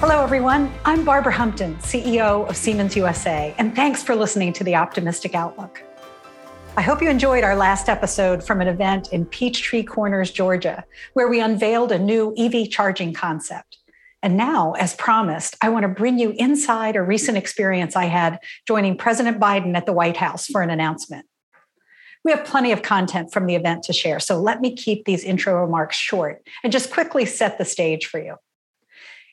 Hello, everyone. I'm Barbara Humpton, CEO of Siemens USA, and thanks for listening to The Optimistic Outlook. I hope you enjoyed our last episode from an event in Peachtree Corners, Georgia, where we unveiled a new EV charging concept. And now, as promised, I want to bring you inside a recent experience I had joining President Biden at the White House for an announcement. We have plenty of content from the event to share, so let me keep these intro remarks short and just quickly set the stage for you.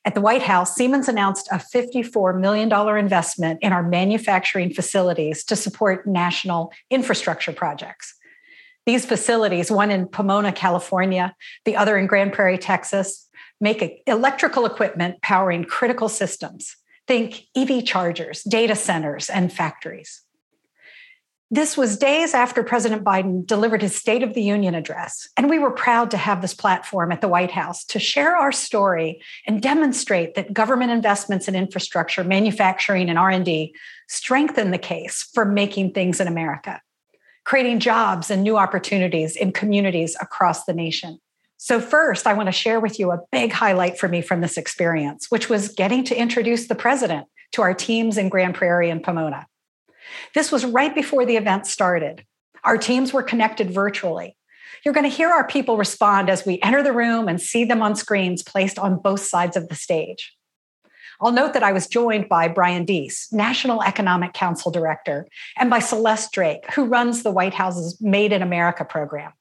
At the White House, Siemens announced a $54 million investment in our manufacturing facilities to support national infrastructure projects. These facilities, one in Pomona, California, the other in Grand Prairie, Texas, make electrical equipment powering critical systems. Think EV chargers, data centers, and factories. This was days after President Biden delivered his State of the Union address, and we were proud to have this platform at the White House to share our story and demonstrate that government investments in infrastructure, manufacturing, and R&D strengthen the case for making things in America, creating jobs and new opportunities in communities across the nation. So, first, I want to share with you a big highlight for me from this experience, which was getting to introduce the president to our teams in Grand Prairie and Pomona. This was right before the event started. Our teams were connected virtually. You're going to hear our people respond as we enter the room and see them on screens placed on both sides of the stage. I'll note that I was joined by Brian Deese, National Economic Council Director, and by Celeste Drake, who runs the White House's Made in America program.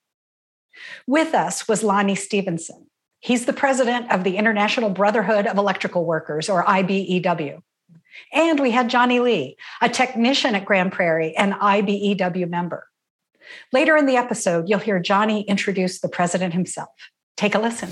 With us was Lonnie Stephenson. He's the president of the International Brotherhood of Electrical Workers, or IBEW. And we had Johnny Lee, a technician at Grand Prairie and IBEW member. Later in the episode, you'll hear Johnny introduce the president himself. Take a listen.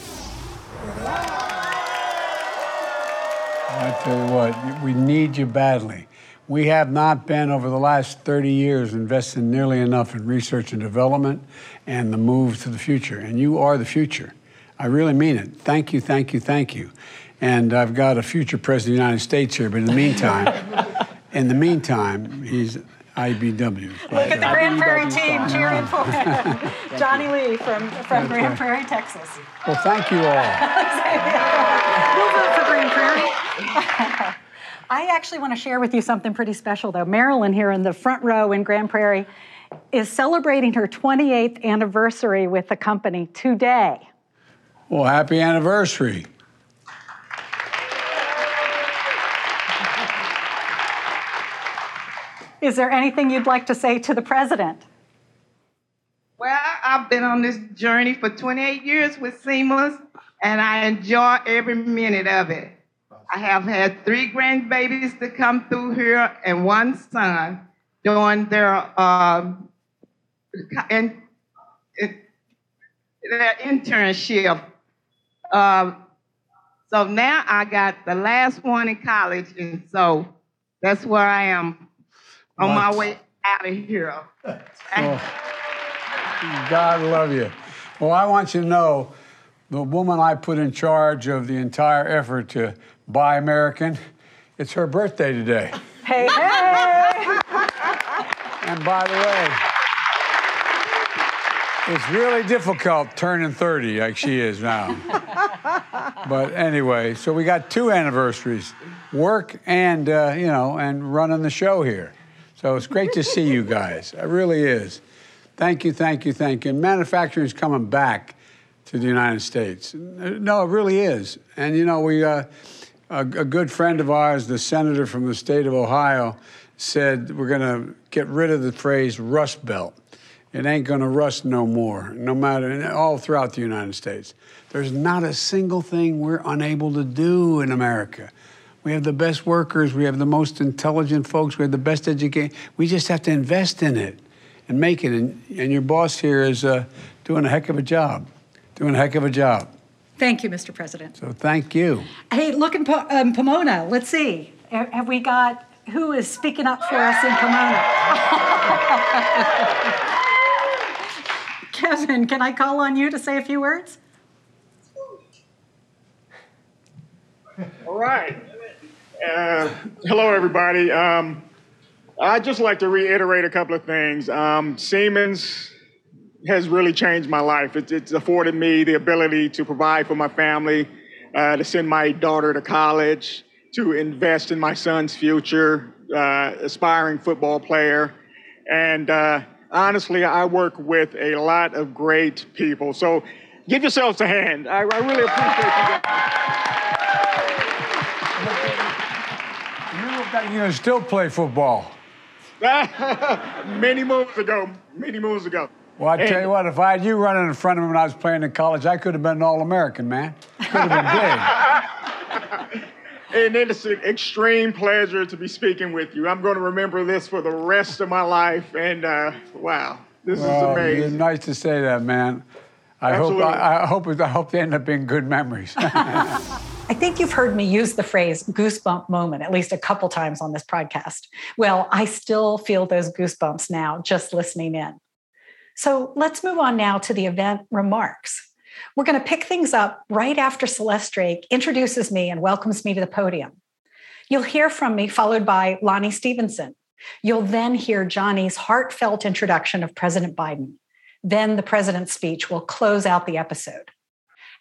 I tell you what, we need you badly. We have not been, over the last 30 years, investing nearly enough in research and development and the move to the future. And you are the future. I really mean it. Thank you, thank you, thank you. And I've got a future president of the United States here, but in the meantime, in the meantime, he's IBEW. Look at the Grand Prairie team cheering for him. Johnny Lee from, from Grand Prairie, Texas. Well, thank you all. we'll vote for Grand Prairie. I actually want to share with you something pretty special, though. Marilyn, here in the front row in Grand Prairie, is celebrating her 28th anniversary with the company today. Well, happy anniversary. Is there anything you'd like to say to the president? Well, I've been on this journey for 28 years with Siemens, and I enjoy every minute of it. I have had three grandbabies to come through here and one son during their uh, in, in, their internship. Uh, so now I got the last one in college, and so that's where I am on my way out of here. oh, God love you. Well, I want you to know the woman I put in charge of the entire effort to buy American, it's her birthday today. Hey, hey! and by the way, it's really difficult turning 30 like she is now. but anyway, so we got two anniversaries work and, uh, you know, and running the show here. So it's great to see you guys. It really is. Thank you, thank you, thank you. Manufacturing is coming back to the United States. No, it really is. And you know, we uh, a, a good friend of ours, the senator from the state of Ohio, said we're going to get rid of the phrase Rust Belt. It ain't going to rust no more, no matter all throughout the United States. There's not a single thing we're unable to do in America. We have the best workers. We have the most intelligent folks. We have the best education. We just have to invest in it and make it. And, and your boss here is uh, doing a heck of a job. Doing a heck of a job. Thank you, Mr. President. So thank you. Hey, look in po- um, Pomona. Let's see. Have we got who is speaking up for us in Pomona? Kevin, can I call on you to say a few words? All right. Uh, hello, everybody. Um, I'd just like to reiterate a couple of things. Um, Siemens has really changed my life. It, it's afforded me the ability to provide for my family, uh, to send my daughter to college, to invest in my son's future, uh, aspiring football player. And uh, honestly, I work with a lot of great people. So give yourselves a hand. I, I really appreciate you. You're going to still play football. many moons ago, many moons ago. Well, I tell you what, if I had you running in front of me when I was playing in college, I could have been an All-American, man. Could have been big. and it's an extreme pleasure to be speaking with you. I'm going to remember this for the rest of my life. And uh, wow, this well, is amazing. Nice to say that, man. I Absolutely. hope I, I, hope I hope they end up being good memories. I think you've heard me use the phrase goosebump moment at least a couple times on this podcast. Well, I still feel those goosebumps now just listening in. So let's move on now to the event remarks. We're going to pick things up right after Celeste Drake introduces me and welcomes me to the podium. You'll hear from me, followed by Lonnie Stephenson. You'll then hear Johnny's heartfelt introduction of President Biden. Then the president's speech will close out the episode.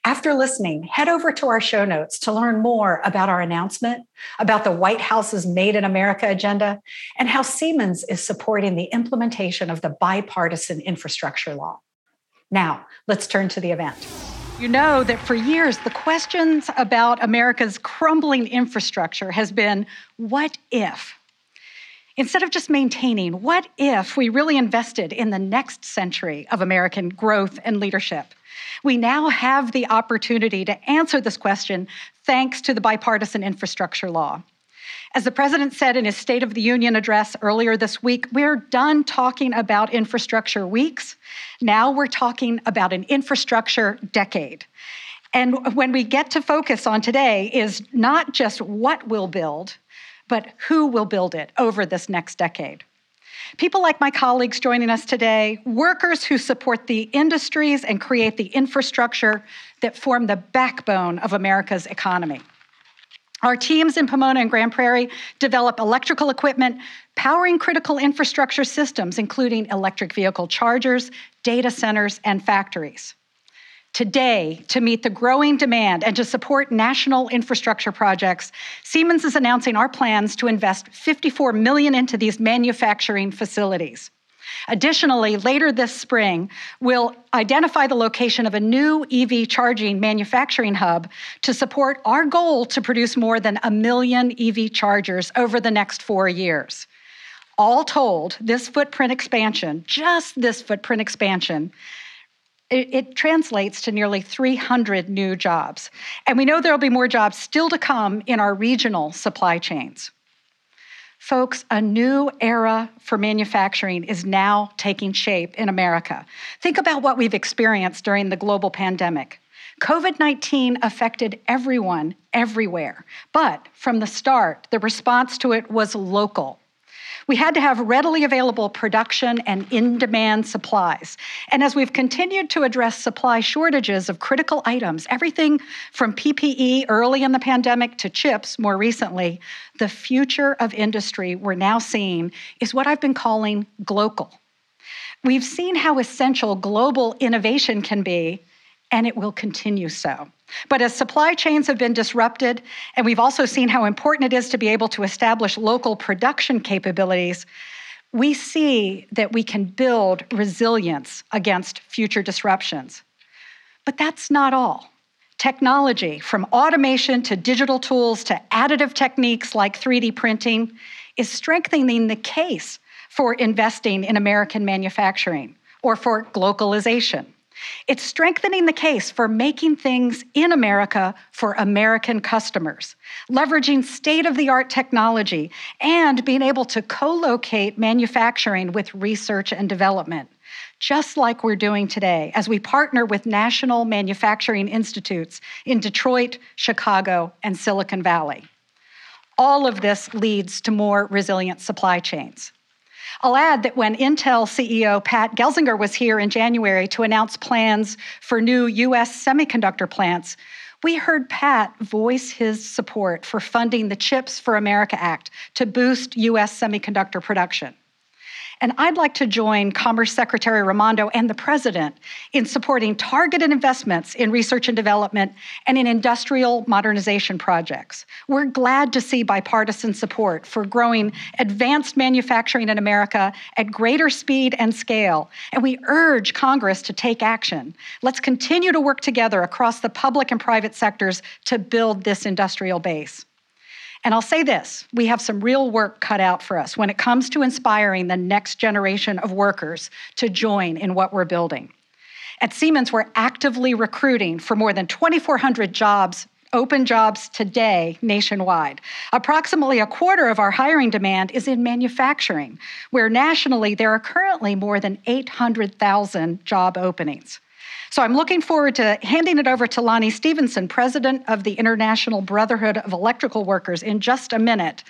After listening, head over to our show notes to learn more about our announcement, about the White House's Made in America agenda, and how Siemens is supporting the implementation of the bipartisan infrastructure law. Now, let's turn to the event. You know that for years, the questions about America's crumbling infrastructure has been what if? Instead of just maintaining, what if we really invested in the next century of American growth and leadership? We now have the opportunity to answer this question thanks to the bipartisan infrastructure law. As the president said in his State of the Union address earlier this week, we're done talking about infrastructure weeks. Now we're talking about an infrastructure decade. And when we get to focus on today is not just what we'll build, but who will build it over this next decade. People like my colleagues joining us today, workers who support the industries and create the infrastructure that form the backbone of America's economy. Our teams in Pomona and Grand Prairie develop electrical equipment powering critical infrastructure systems, including electric vehicle chargers, data centers, and factories. Today, to meet the growing demand and to support national infrastructure projects, Siemens is announcing our plans to invest 54 million into these manufacturing facilities. Additionally, later this spring, we'll identify the location of a new EV charging manufacturing hub to support our goal to produce more than a million EV chargers over the next four years. All told, this footprint expansion, just this footprint expansion, it, translates to nearly 300 new jobs. And we know there will be more jobs still to come in our regional supply chains. Folks, a new era for manufacturing is now taking shape in America. Think about what we've experienced during the global pandemic. COVID 19 affected everyone everywhere, but from the start, the response to it was local. We had to have readily available production and in demand supplies. And as we've continued to address supply shortages of critical items, everything from PPE early in the pandemic to chips more recently, the future of industry we're now seeing is what I've been calling global. We've seen how essential global innovation can be, and it will continue so. But as supply chains have been disrupted, and we've also seen how important it is to be able to establish local production capabilities, we see that we can build resilience against future disruptions. But that's not all. Technology, from automation to digital tools to additive techniques like 3D printing, is strengthening the case for investing in American manufacturing or for globalization. It's strengthening the case for making things in America for American customers, leveraging state of the art technology, and being able to co locate manufacturing with research and development, just like we're doing today as we partner with national manufacturing institutes in Detroit, Chicago, and Silicon Valley. All of this leads to more resilient supply chains. I'll add that when Intel CEO Pat Gelsinger was here in January to announce plans for new US semiconductor plants, we heard Pat voice his support for funding the CHIPS for America Act to boost US semiconductor production. And I'd like to join Commerce Secretary Raimondo and the President in supporting targeted investments in research and development and in industrial modernization projects. We're glad to see bipartisan support for growing advanced manufacturing in America at greater speed and scale, and we urge Congress to take action. Let's continue to work together across the public and private sectors to build this industrial base. And I'll say this we have some real work cut out for us when it comes to inspiring the next generation of workers to join in what we're building. At Siemens, we're actively recruiting for more than 2,400 jobs, open jobs today nationwide. Approximately a quarter of our hiring demand is in manufacturing, where nationally there are currently more than 800,000 job openings. So I'm looking forward to handing it over to Lonnie Stephenson, president of the International Brotherhood of Electrical Workers, in just a minute.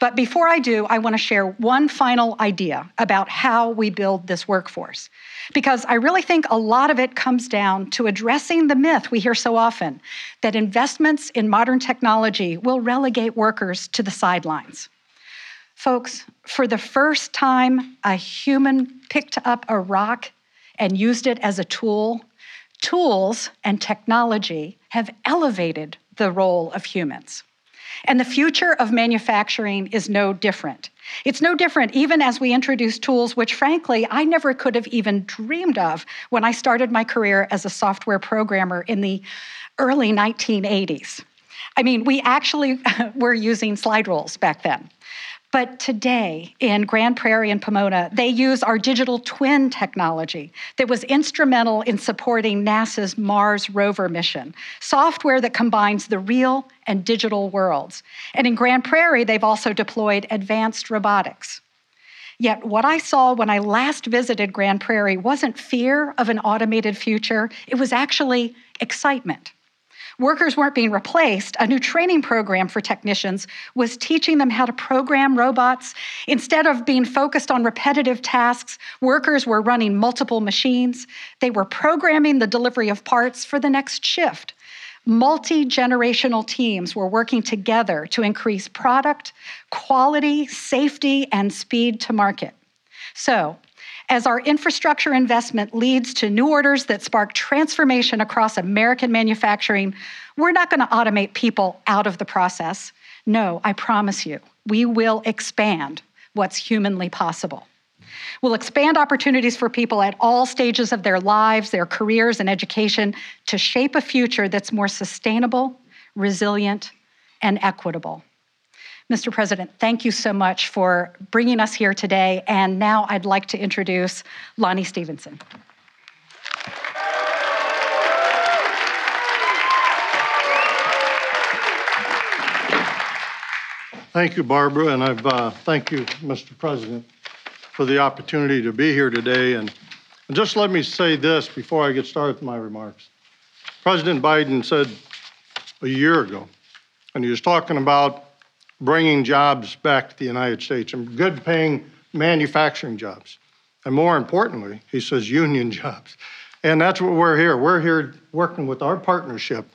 But before I do, I want to share one final idea about how we build this workforce. Because I really think a lot of it comes down to addressing the myth we hear so often that investments in modern technology will relegate workers to the sidelines. Folks, for the first time, a human picked up a rock and used it as a tool Tools and technology have elevated the role of humans. And the future of manufacturing is no different. It's no different even as we introduce tools which, frankly, I never could have even dreamed of when I started my career as a software programmer in the early 1980s. I mean, we actually were using slide rules back then. But today in Grand Prairie and Pomona, they use our digital twin technology that was instrumental in supporting NASA's Mars rover mission, software that combines the real and digital worlds. And in Grand Prairie, they've also deployed advanced robotics. Yet, what I saw when I last visited Grand Prairie wasn't fear of an automated future, it was actually excitement workers weren't being replaced, a new training program for technicians was teaching them how to program robots. Instead of being focused on repetitive tasks, workers were running multiple machines. They were programming the delivery of parts for the next shift. Multi generational teams were working together to increase product, quality, safety, and speed to market. So, as our infrastructure investment leads to new orders that spark transformation across American manufacturing, we're not going to automate people out of the process. No, I promise you, we will expand what's humanly possible. We'll expand opportunities for people at all stages of their lives, their careers, and education to shape a future that's more sustainable, resilient, and equitable. Mr. President, thank you so much for bringing us here today. And now I'd like to introduce Lonnie Stephenson. Thank you, Barbara, and I've uh, thank you, Mr. President, for the opportunity to be here today. And just let me say this before I get started with my remarks. President Biden said a year ago, and he was talking about bringing jobs back to the United States and good paying manufacturing jobs. And more importantly, he says union jobs. And that's what we're here. We're here working with our partnership,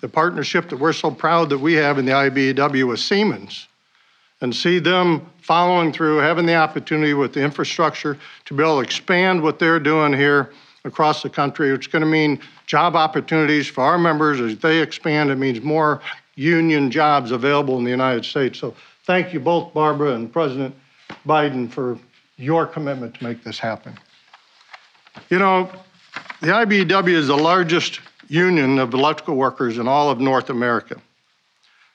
the partnership that we're so proud that we have in the IBEW with Siemens, and see them following through, having the opportunity with the infrastructure to be able to expand what they're doing here across the country. It's going to mean job opportunities for our members as they expand. It means more union jobs available in the United States. So thank you both, Barbara and President Biden, for your commitment to make this happen. You know, the IBEW is the largest union of electrical workers in all of North America.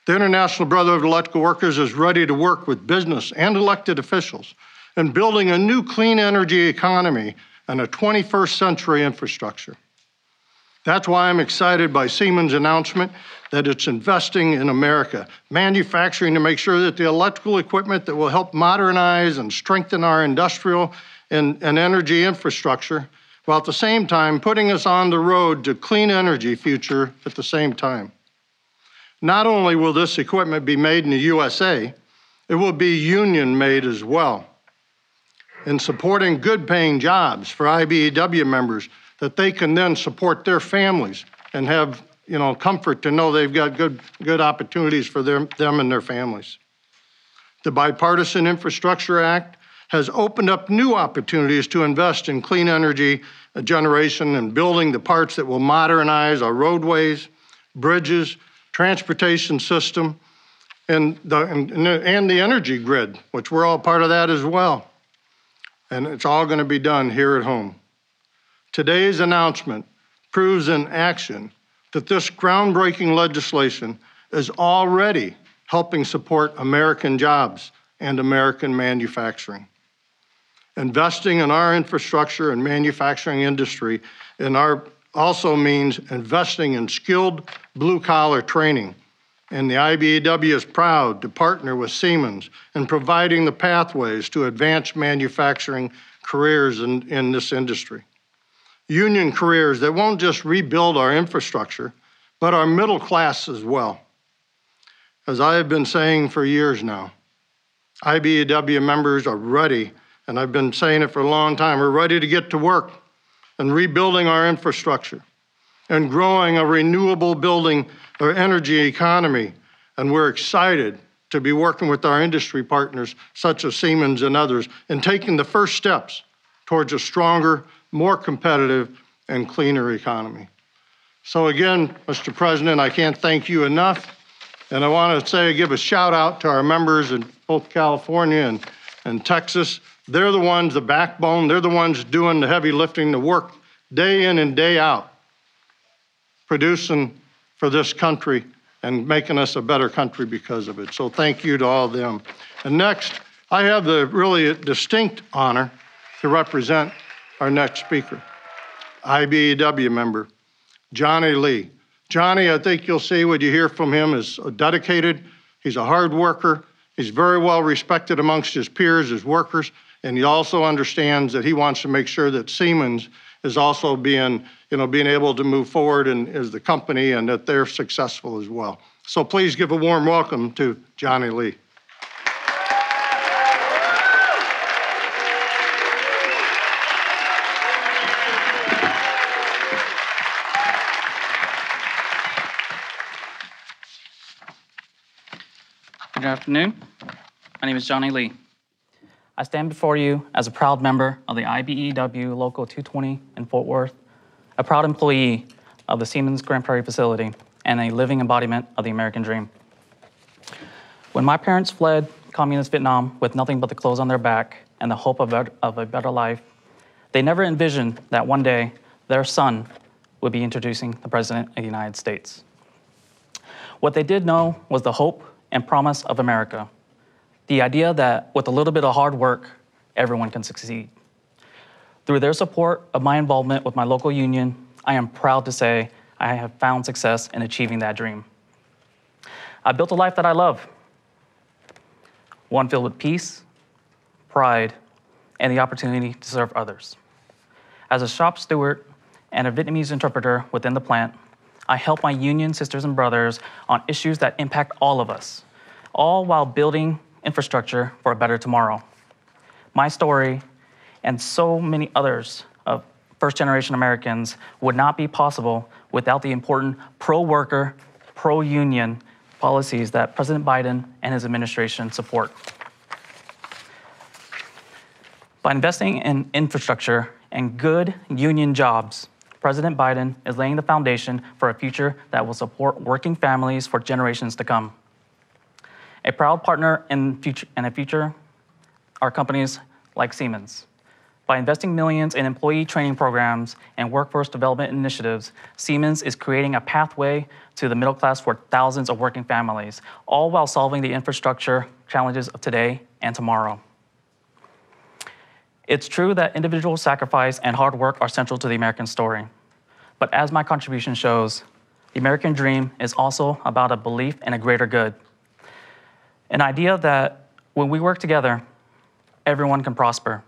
The International Brotherhood of Electrical Workers is ready to work with business and elected officials in building a new clean energy economy and a 21st century infrastructure. That's why I'm excited by Siemens' announcement that it's investing in America, manufacturing to make sure that the electrical equipment that will help modernize and strengthen our industrial and, and energy infrastructure, while at the same time putting us on the road to clean energy future at the same time. Not only will this equipment be made in the USA, it will be union made as well. In supporting good paying jobs for IBEW members that they can then support their families and have you know, comfort to know they've got good, good opportunities for them, them and their families. The Bipartisan Infrastructure Act has opened up new opportunities to invest in clean energy uh, generation and building the parts that will modernize our roadways, bridges, transportation system, and the, and, and the energy grid, which we're all part of that as well. And it's all going to be done here at home. Today's announcement proves in action that this groundbreaking legislation is already helping support American jobs and American manufacturing. Investing in our infrastructure and manufacturing industry in our also means investing in skilled blue collar training. And the IBEW is proud to partner with Siemens in providing the pathways to advanced manufacturing careers in, in this industry. Union careers that won't just rebuild our infrastructure, but our middle class as well. As I have been saying for years now, IBEW members are ready, and I've been saying it for a long time, we're ready to get to work and rebuilding our infrastructure and growing a renewable building or energy economy. And we're excited to be working with our industry partners, such as Siemens and others, in taking the first steps towards a stronger, more competitive, and cleaner economy. So, again, Mr. President, I can't thank you enough. And I want to say, give a shout out to our members in both California and, and Texas. They're the ones, the backbone, they're the ones doing the heavy lifting, the work day in and day out, producing for this country and making us a better country because of it. So thank you to all of them. And next, I have the really distinct honor to represent our next speaker, IBEW member, Johnny Lee. Johnny, I think you'll see what you hear from him is dedicated. He's a hard worker. He's very well respected amongst his peers, his workers, and he also understands that he wants to make sure that Siemens is also being, you know, being able to move forward and as the company and that they're successful as well. So please give a warm welcome to Johnny Lee. Afternoon. My name is Johnny Lee. I stand before you as a proud member of the IBEW Local 220 in Fort Worth, a proud employee of the Siemens Grand Prairie facility, and a living embodiment of the American dream. When my parents fled communist Vietnam with nothing but the clothes on their back and the hope of, of a better life, they never envisioned that one day their son would be introducing the President of the United States. What they did know was the hope and promise of America the idea that with a little bit of hard work, everyone can succeed. Through their support of my involvement with my local union, I am proud to say I have found success in achieving that dream. I built a life that I love, one filled with peace, pride, and the opportunity to serve others. As a shop steward and a Vietnamese interpreter within the plant, I help my union sisters and brothers on issues that impact all of us, all while building infrastructure for a better tomorrow. My story and so many others of first generation Americans would not be possible without the important pro worker, pro union policies that President Biden and his administration support. By investing in infrastructure and good union jobs, President Biden is laying the foundation for a future that will support working families for generations to come. A proud partner in, future, in a future are companies like Siemens. By investing millions in employee training programs and workforce development initiatives, Siemens is creating a pathway to the middle class for thousands of working families, all while solving the infrastructure challenges of today and tomorrow. It's true that individual sacrifice and hard work are central to the American story. But as my contribution shows, the American dream is also about a belief in a greater good an idea that when we work together, everyone can prosper.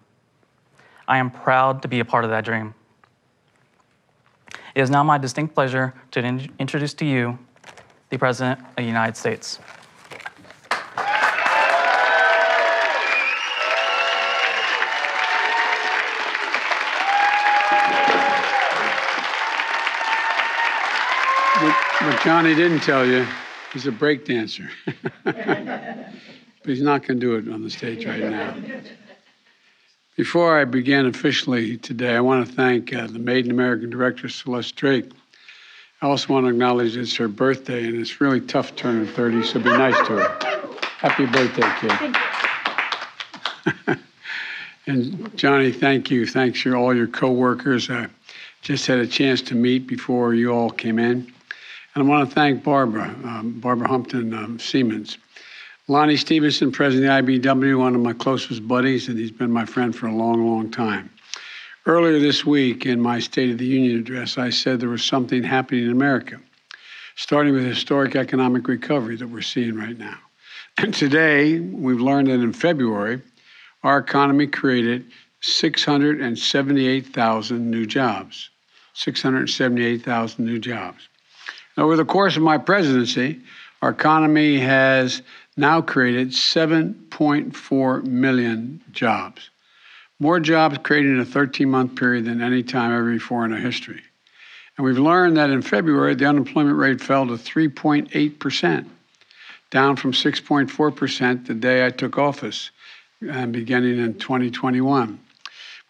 I am proud to be a part of that dream. It is now my distinct pleasure to in- introduce to you the President of the United States. What, Johnny didn't tell you, he's a break dancer. but he's not going to do it on the stage right now. Before I begin officially today, I want to thank uh, the Made in America director, Celeste Drake. I also want to acknowledge it's her birthday, and it's really tough turning 30, so be nice to her. Happy birthday, kid. and Johnny, thank you. Thanks to all your coworkers. I just had a chance to meet before you all came in. And I want to thank Barbara, um, Barbara Humpton um, Siemens. Lonnie Stephenson, president of the IBEW, one of my closest buddies, and he's been my friend for a long, long time. Earlier this week, in my State of the Union address, I said there was something happening in America, starting with historic economic recovery that we're seeing right now. And today, we've learned that in February, our economy created 678,000 new jobs. 678,000 new jobs. Over the course of my presidency, our economy has now created 7.4 million jobs. More jobs created in a 13 month period than any time ever before in our history. And we've learned that in February, the unemployment rate fell to 3.8%, down from 6.4% the day I took office, and beginning in 2021,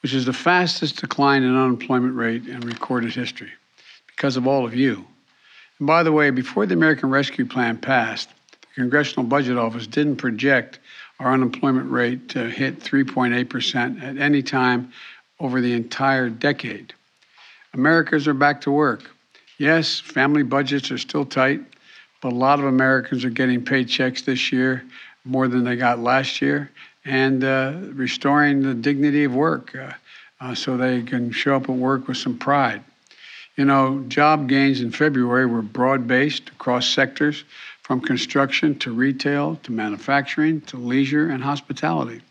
which is the fastest decline in unemployment rate in recorded history because of all of you. And by the way, before the American Rescue Plan passed, the Congressional Budget Office didn't project our unemployment rate to hit 3.8% at any time over the entire decade. Americans are back to work. Yes, family budgets are still tight, but a lot of Americans are getting paychecks this year more than they got last year and uh, restoring the dignity of work uh, uh, so they can show up at work with some pride. You know, job gains in February were broad based across sectors from construction to retail to manufacturing to leisure and hospitality.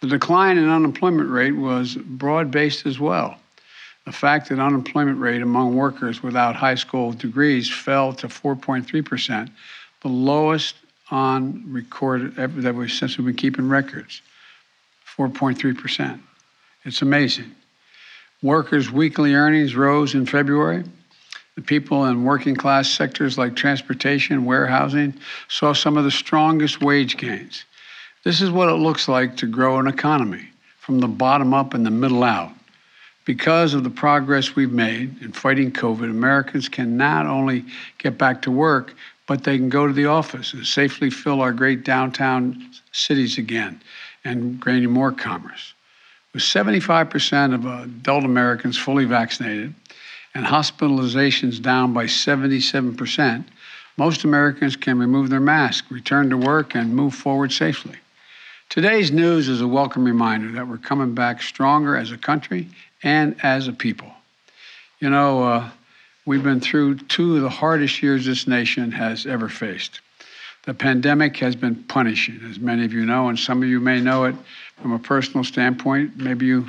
The decline in unemployment rate was broad based as well. The fact that unemployment rate among workers without high school degrees fell to 4.3%, the lowest on record that we've since we've been keeping records. 4.3%. It's amazing. Workers' weekly earnings rose in February. The people in working class sectors like transportation warehousing saw some of the strongest wage gains. This is what it looks like to grow an economy from the bottom up and the middle out. Because of the progress we've made in fighting COVID, Americans can not only get back to work, but they can go to the office and safely fill our great downtown cities again and gaining more commerce. With 75% of adult Americans fully vaccinated, and hospitalizations down by 77%, most Americans can remove their mask, return to work, and move forward safely. Today's news is a welcome reminder that we're coming back stronger as a country and as a people. You know, uh, we've been through two of the hardest years this nation has ever faced. The pandemic has been punishing, as many of you know, and some of you may know it from a personal standpoint. Maybe you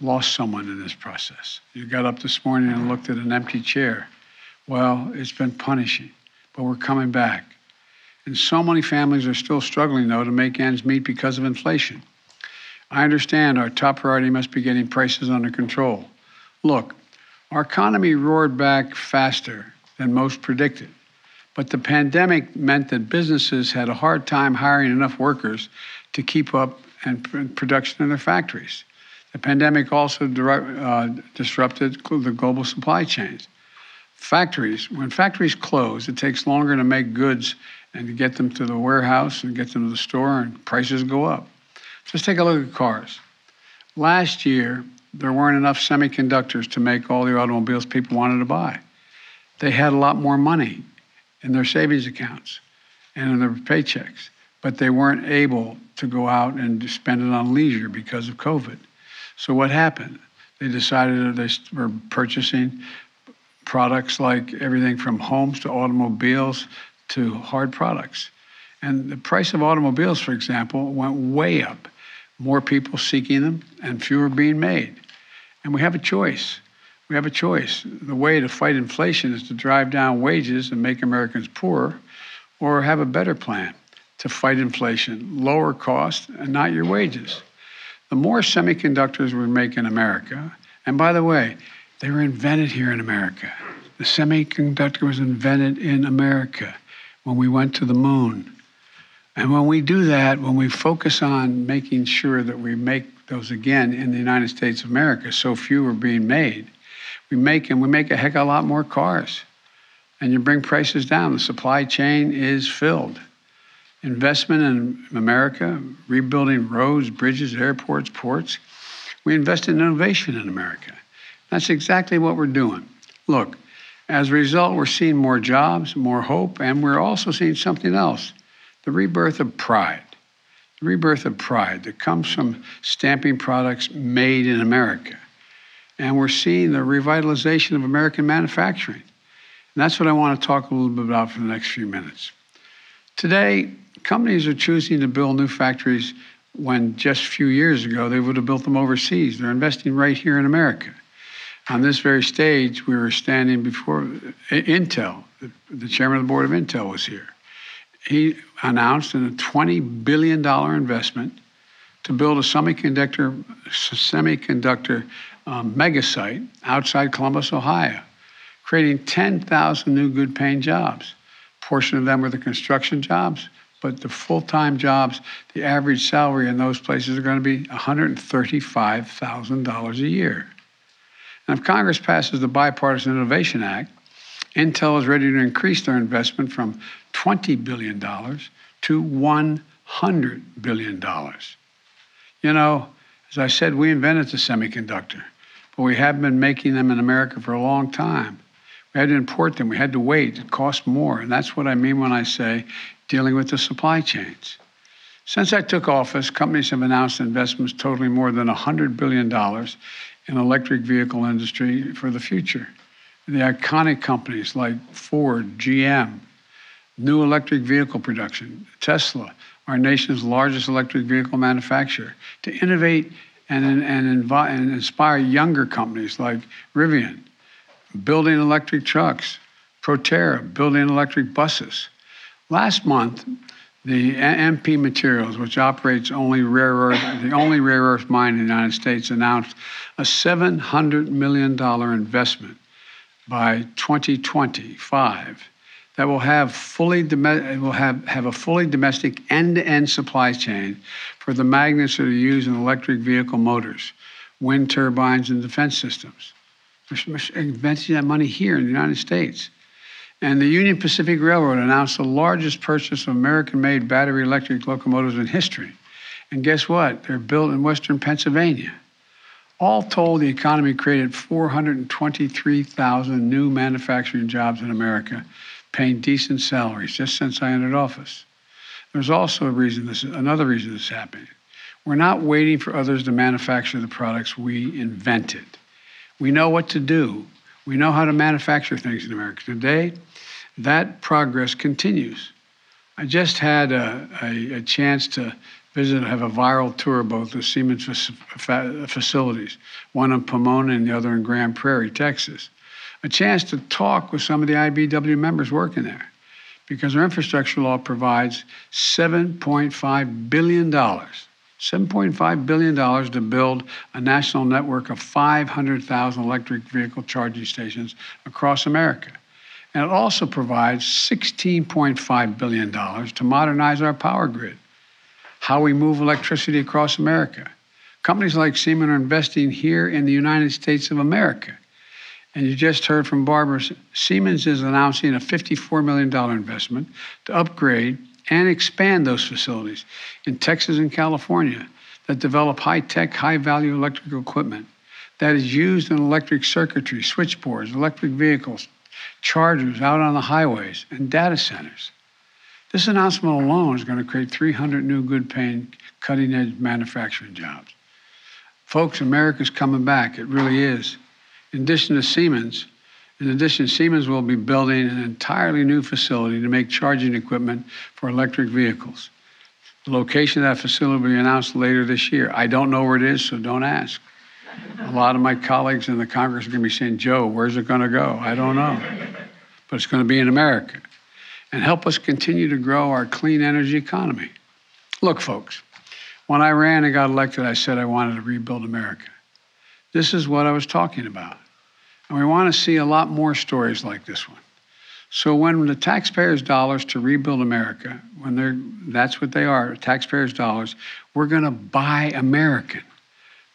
lost someone in this process. You got up this morning and looked at an empty chair. Well, it's been punishing, but we're coming back. And so many families are still struggling, though, to make ends meet because of inflation. I understand our top priority must be getting prices under control. Look, our economy roared back faster than most predicted, but the pandemic meant that businesses had a hard time hiring enough workers to keep up and production in their factories. The pandemic also uh, disrupted the global supply chains. Factories, when factories close, it takes longer to make goods and to get them to the warehouse and get them to the store, and prices go up. Just take a look at cars. Last year, there weren't enough semiconductors to make all the automobiles people wanted to buy. They had a lot more money in their savings accounts and in their paychecks, but they weren't able to go out and spend it on leisure because of COVID. So what happened? They decided that they were purchasing products like everything from homes to automobiles to hard products. And the price of automobiles, for example, went way up. More people seeking them and fewer being made. And we have a choice. We have a choice. The way to fight inflation is to drive down wages and make Americans poorer, or have a better plan to fight inflation, lower costs, and not your wages the more semiconductors we make in America, and by the way, they were invented here in America. The semiconductor was invented in America when we went to the moon. And when we do that, when we focus on making sure that we make those again in the United States of America. So few are being made. We make and we make a heck of a lot more cars. And you bring prices down. The supply chain is filled. Investment in America, rebuilding roads, bridges, airports, ports. We invest in innovation in America. That's exactly what we're doing. Look, as a result, we're seeing more jobs, more hope, and we're also seeing something else the rebirth of pride. The rebirth of pride that comes from stamping products made in America. And we're seeing the revitalization of American manufacturing. And that's what I want to talk a little bit about for the next few minutes. Today, companies are choosing to build new factories when just a few years ago they would have built them overseas. They're investing right here in America on this very stage, we were standing before Intel. The, chairman of the board of Intel was here. He announced a $20 billion investment to build a semiconductor semiconductor um, mega site outside Columbus, Ohio, creating 10,000 new good paying jobs. A portion of them were the construction jobs, but the full time jobs, the average salary in those places are going to be $135,000 a year. And if Congress passes the Bipartisan Innovation Act, Intel is ready to increase their investment from $20 billion to $100 billion. You know, as I said, we invented the semiconductor, but we have been making them in America for a long time. We had to import them, we had to wait, it cost more. And that's what I mean when I say dealing with the supply chains. Since I took office, companies have announced investments totaling more than $100 billion in electric vehicle industry for the future. The iconic companies like Ford, GM, new electric vehicle production, Tesla, our nation's largest electric vehicle manufacturer, to innovate and, and, and inspire younger companies like Rivian, building electric trucks, Proterra, building electric buses. Last month, the MP Materials, which operates only rare earth, the only rare earth mine in the United States, announced a $700 million investment by 2025 that will have fully will have, have a fully domestic end-to-end supply chain for the magnets that are used in electric vehicle motors, wind turbines, and defense systems. We're investing that money here in the United States. And the Union Pacific Railroad announced the largest purchase of American made battery electric locomotives in history. And guess what? They're built in Western Pennsylvania. All told, the economy created 423,000 new manufacturing jobs in America, paying decent salaries just since I entered office. There's also a reason this, another reason this is happening. We're not waiting for others to manufacture the products we invented. We know what to do. We know how to manufacture things in America. Today, that progress continues. I just had a, a, a chance to visit and have a viral tour of both the Siemens facilities, one in Pomona and the other in Grand Prairie, Texas. A chance to talk with some of the IBEW members working there because our infrastructure law provides $7.5 billion, $7.5 billion to build a national network of 500,000 electric vehicle charging stations across America. And it also provides $16.5 billion to modernize our power grid, how we move electricity across America. Companies like Siemens are investing here in the United States of America. And you just heard from Barbara, Siemens is announcing a $54 million investment to upgrade and expand those facilities in Texas and California that develop high tech, high value electrical equipment that is used in electric circuitry, switchboards, electric vehicles, chargers out on the highways, and data centers. This announcement alone is going to create 300 new good paying, cutting edge manufacturing jobs. Folks, America's coming back. It really is. In addition to Siemens, in addition, Siemens will be building an entirely new facility to make charging equipment for electric vehicles. The location of that facility will be announced later this year. I don't know where it is, so don't ask. A lot of my colleagues in the Congress are going to be saying, Joe, where's it going to go? I don't know. But it's going to be in America and help us continue to grow our clean energy economy. Look, folks, when I ran and got elected, I said I wanted to rebuild America. This is what I was talking about. And we want to see a lot more stories like this one. So when the taxpayers' dollars to rebuild America, when they're that's what they are, taxpayers' dollars, we're going to buy American.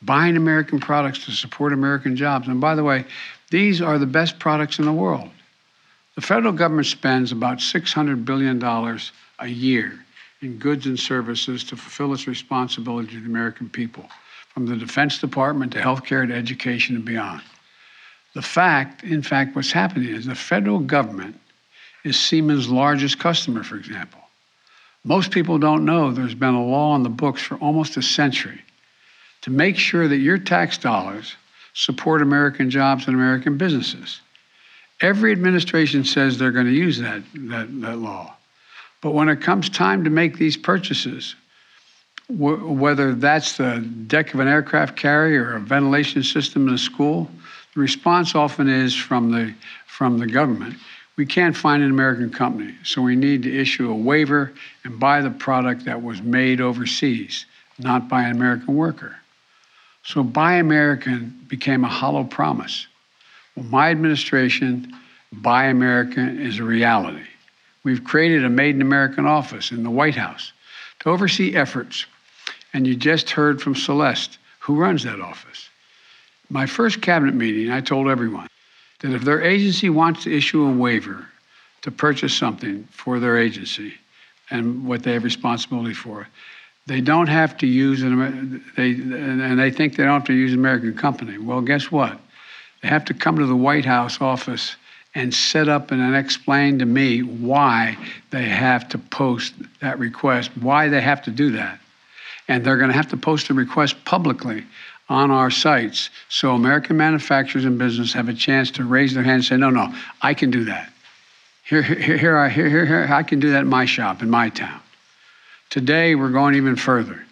Buying American products to support American jobs. And by the way, these are the best products in the world. The federal government spends about $600 billion a year in goods and services to fulfill its responsibility to the American people, from the Defense Department to healthcare to education and beyond. The fact, in fact, what's happening is the federal government is Siemens' largest customer, for example. Most people don't know there's been a law on the books for almost a century to make sure that your tax dollars support American jobs and American businesses. Every administration says they're going to use that, that, that law. But when it comes time to make these purchases, wh- whether that's the deck of an aircraft carrier or a ventilation system in a school, the response often is from the, from the government. We can't find an American company, so we need to issue a waiver and buy the product that was made overseas, not by an American worker. So Buy American became a hollow promise. Well, my administration, Buy American is a reality. We've created a Made in American office in the White House to oversee efforts. And you just heard from Celeste, who runs that office. My first cabinet meeting, I told everyone that if their agency wants to issue a waiver to purchase something for their agency and what they have responsibility for, they don't have to use an they and they think they don't have to use an American company. Well, guess what? They have to come to the White House office and set up and explain to me why they have to post that request, why they have to do that. And they're going to have to post a request publicly on our sites so American manufacturers and business have a chance to raise their hand and say, no, no, I can do that. Here, here, here, here, here, here, I can do that in my shop, in my town. Today, we're going even further.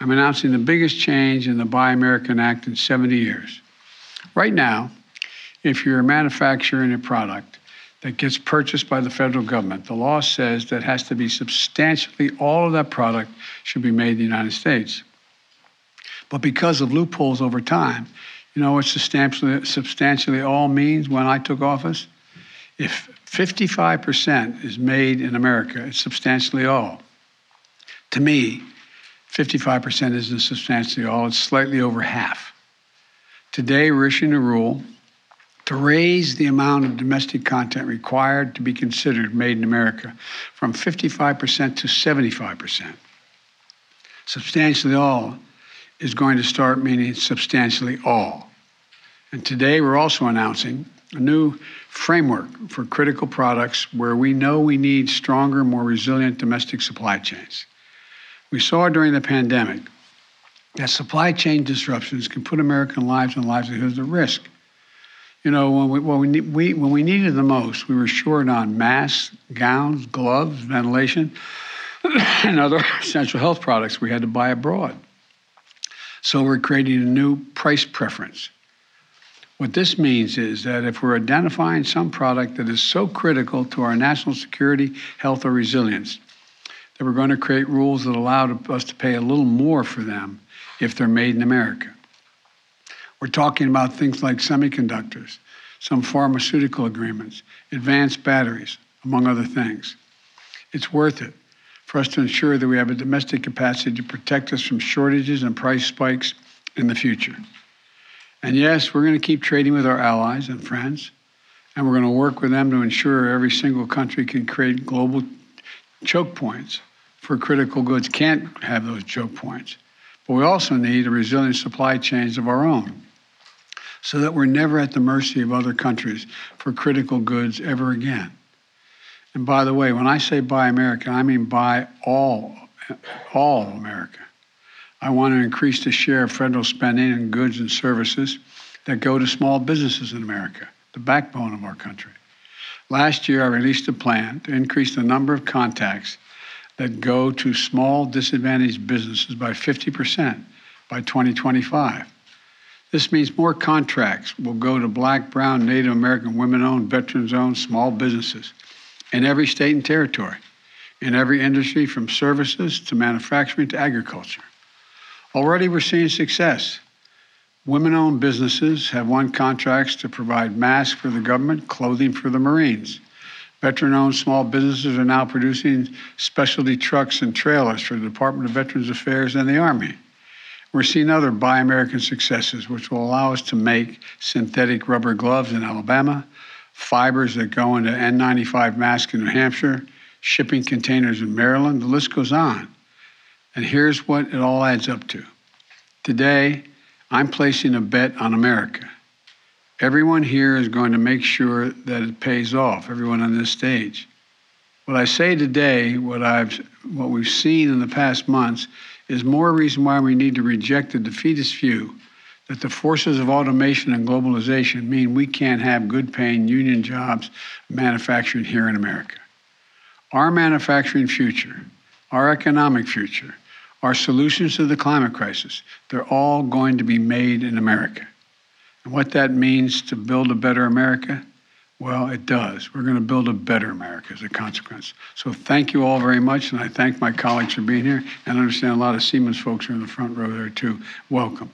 I'm announcing the biggest change in the Buy American Act in 70 years. Right now, if you're manufacturing a product that gets purchased by the federal government, the law says that has to be substantially all of that product should be made in the United States. But because of loopholes over time, you know what substantially, substantially all means when I took office? If 55% is made in America, it's substantially all. To me, 55% isn't substantially all, it's slightly over half. Today, we're issuing a rule to raise the amount of domestic content required to be considered made in America from 55% to 75%. Substantially all is going to start meaning substantially all. And today we're also announcing a new framework for critical products where we know we need stronger, more resilient domestic supply chains. We saw during the pandemic that supply chain disruptions can put American lives and livelihoods at risk. You know, when we, when we, we, when we needed the most, we were short on masks, gowns, gloves, ventilation, and other essential health products we had to buy abroad. So we're creating a new price preference. What this means is that if we're identifying some product that is so critical to our national security, health, or resilience, that we're going to create rules that allow us to pay a little more for them if they're made in America. We're talking about things like semiconductors, some pharmaceutical agreements, advanced batteries, among other things. It's worth it for us to ensure that we have a domestic capacity to protect us from shortages and price spikes in the future. And yes, we're going to keep trading with our allies and friends, and we're going to work with them to ensure every single country can create global choke points for critical goods can't have those choke points. But we also need a resilient supply chains of our own so that we're never at the mercy of other countries for critical goods ever again. And by the way, when I say buy American, I mean buy all, all America. I want to increase the share of federal spending in goods and services that go to small businesses in America, the backbone of our country. Last year, I released a plan to increase the number of contacts that go to small disadvantaged businesses by 50% by 2025. This means more contracts will go to Black, Brown, Native American, women owned, veterans owned small businesses in every state and territory, in every industry from services to manufacturing to agriculture. Already we're seeing success. Women owned businesses have won contracts to provide masks for the government, clothing for the Marines. Veteran owned small businesses are now producing specialty trucks and trailers for the Department of Veterans Affairs and the Army. We're seeing other Buy American successes, which will allow us to make synthetic rubber gloves in Alabama, fibers that go into N95 masks in New Hampshire, shipping containers in Maryland. The list goes on. And here's what it all adds up to. Today, I'm placing a bet on America. Everyone here is going to make sure that it pays off, everyone on this stage. What I say today, what I've what we've seen in the past months is more reason why we need to reject the defeatist view that the forces of automation and globalization mean we can't have good paying union jobs manufacturing here in America. Our manufacturing future, our economic future, our solutions to the climate crisis, they're all going to be made in America. What that means to build a better America, well, it does. We're going to build a better America as a consequence. So thank you all very much, and I thank my colleagues for being here. And I understand a lot of Siemens folks are in the front row there too. Welcome.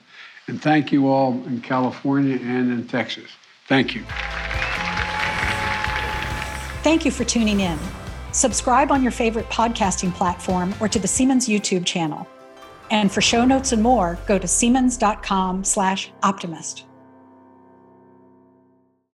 And thank you all in California and in Texas. Thank you. Thank you for tuning in. Subscribe on your favorite podcasting platform or to the Siemens YouTube channel. And for show notes and more, go to siemens.com/optimist.